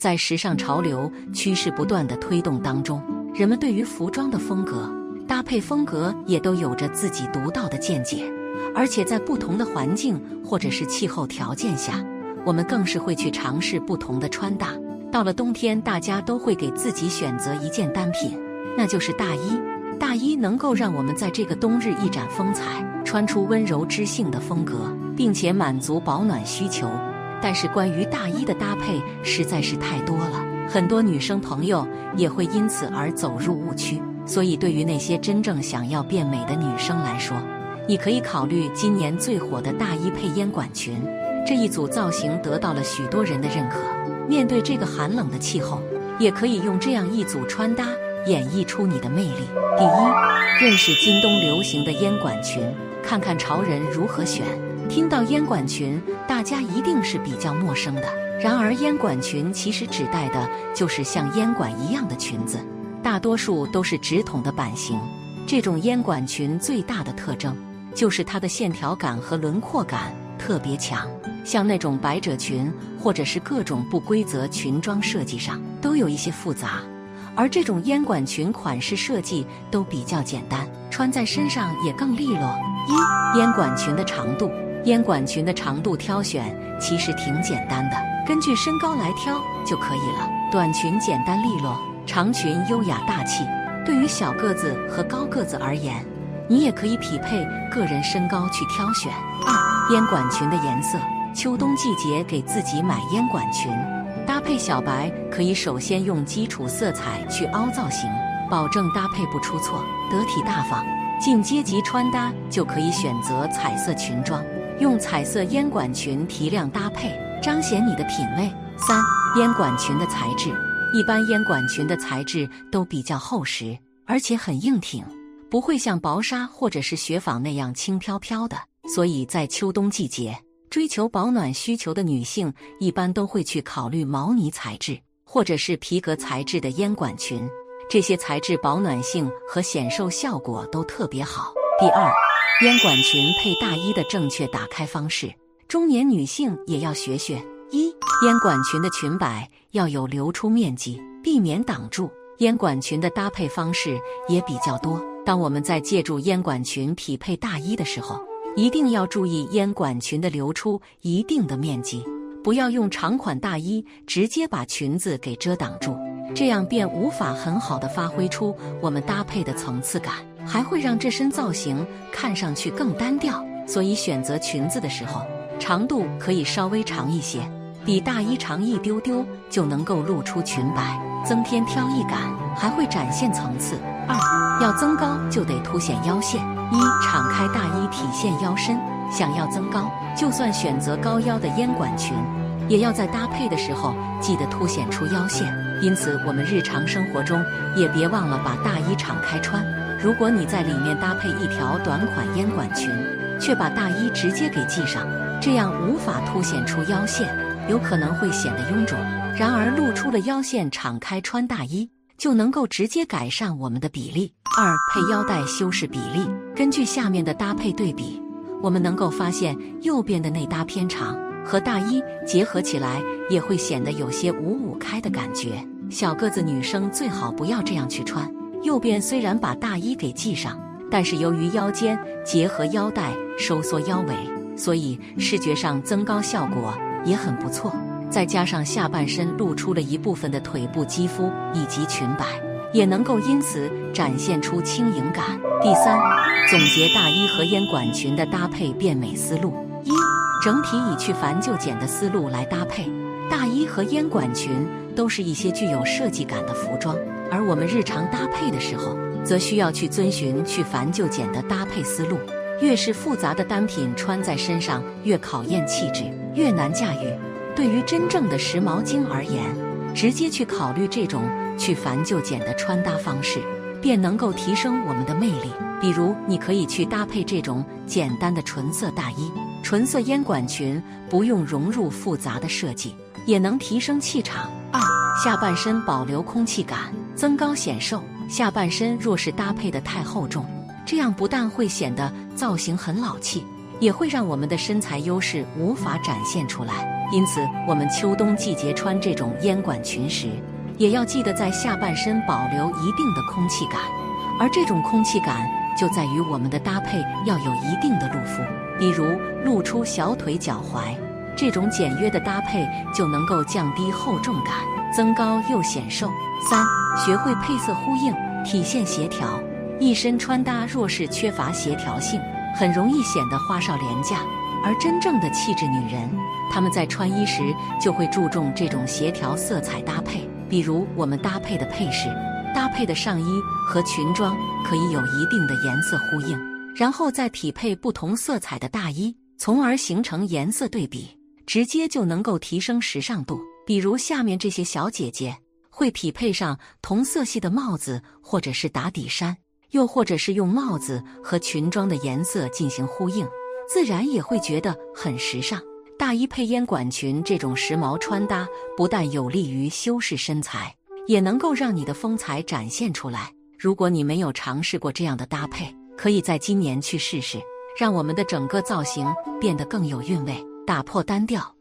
在时尚潮流趋势不断的推动当中，人们对于服装的风格、搭配风格也都有着自己独到的见解。而且在不同的环境或者是气候条件下，我们更是会去尝试不同的穿搭。到了冬天，大家都会给自己选择一件单品，那就是大衣。大衣能够让我们在这个冬日一展风采，穿出温柔知性的风格，并且满足保暖需求。但是关于大衣的搭实在是太多了，很多女生朋友也会因此而走入误区。所以，对于那些真正想要变美的女生来说，你可以考虑今年最火的大衣配烟管裙。这一组造型得到了许多人的认可。面对这个寒冷的气候，也可以用这样一组穿搭演绎出你的魅力。第一，认识今冬流行的烟管裙，看看潮人如何选。听到烟管裙，大家一定是比较陌生的。然而，烟管裙其实指代的就是像烟管一样的裙子，大多数都是直筒的版型。这种烟管裙最大的特征就是它的线条感和轮廓感特别强，像那种百褶裙或者是各种不规则裙装设计上都有一些复杂，而这种烟管裙款式设计都比较简单，穿在身上也更利落。一烟管裙的长度。烟管裙的长度挑选其实挺简单的，根据身高来挑就可以了。短裙简单利落，长裙优雅大气。对于小个子和高个子而言，你也可以匹配个人身高去挑选。二烟管裙的颜色，秋冬季节给自己买烟管裙，搭配小白可以首先用基础色彩去凹造型，保证搭配不出错，得体大方。进阶级穿搭就可以选择彩色裙装。用彩色烟管裙提亮搭配，彰显你的品味。三、烟管裙的材质，一般烟管裙的材质都比较厚实，而且很硬挺，不会像薄纱或者是雪纺那样轻飘飘的。所以在秋冬季节，追求保暖需求的女性一般都会去考虑毛呢材质或者是皮革材质的烟管裙，这些材质保暖性和显瘦效果都特别好。第二。烟管裙配大衣的正确打开方式，中年女性也要学学。一、烟管裙的裙摆要有流出面积，避免挡住。烟管裙的搭配方式也比较多。当我们在借助烟管裙匹配大衣的时候，一定要注意烟管裙的流出一定的面积，不要用长款大衣直接把裙子给遮挡住，这样便无法很好的发挥出我们搭配的层次感。还会让这身造型看上去更单调，所以选择裙子的时候，长度可以稍微长一些，比大衣长一丢丢，就能够露出裙摆，增添飘逸感，还会展现层次。二，要增高就得凸显腰线。一，敞开大衣体现腰身，想要增高，就算选择高腰的烟管裙，也要在搭配的时候记得凸显出腰线。因此，我们日常生活中也别忘了把大衣敞开穿。如果你在里面搭配一条短款烟管裙，却把大衣直接给系上，这样无法凸显出腰线，有可能会显得臃肿。然而露出了腰线，敞开穿大衣就能够直接改善我们的比例。二配腰带修饰比例，根据下面的搭配对比，我们能够发现右边的内搭偏长，和大衣结合起来也会显得有些五五开的感觉。小个子女生最好不要这样去穿。右边虽然把大衣给系上，但是由于腰间结合腰带收缩腰围，所以视觉上增高效果也很不错。再加上下半身露出了一部分的。腿部肌肤以及裙摆，也能够因此展现出轻盈感。第三，总结大衣和烟管裙的。搭配变美思路：一，整体以去繁就简的。思路来搭配大衣和烟管裙，都是一些具有设计感的服装。而我们日常搭配的时候，则需要去遵循去繁就简的搭配思路。越是复杂的单品穿在身上，越考验气质，越难驾驭。对于真正的时髦精而言，直接去考虑这种去繁就简的穿搭方式，便能够提升我们的魅力。比如，你可以去搭配这种简单的纯色大衣、纯色烟管裙，不用融入复杂的设计，也能提升气场。下半身保留空气感。增高显瘦，下半身若是搭配的太厚重，这样不但会显得造型很老气，也会让我们的身材优势无法展现出来。因此，我们秋冬季节穿这种烟管裙时，也要记得在下半身保留一定的空气感。而这种空气感就在于我们的搭配要有一定的露肤，比如露出小腿、脚踝。这种简约的搭配就能够降低厚重感，增高又显瘦。三、学会配色呼应，体现协调。一身穿搭若是缺乏协调性，很容易显得花哨廉价。而真正的气质女人，她们在穿衣时就会注重这种协调色彩搭配。比如我们搭配的配饰、搭配的上衣和裙装，可以有一定的颜色呼应，然后再匹配不同色彩的大衣，从而形成颜色对比。直接就能够提升时尚度，比如下面这些小姐姐会匹配上同色系的帽子，或者是打底衫，又或者是用帽子和裙装的颜色进行呼应，自然也会觉得很时尚。大衣配烟管裙这种时髦穿搭，不但有利于修饰身材，也能够让你的风采展现出来。如果你没有尝试过这样的搭配，可以在今年去试试，让我们的整个造型变得更有韵味。打破单调。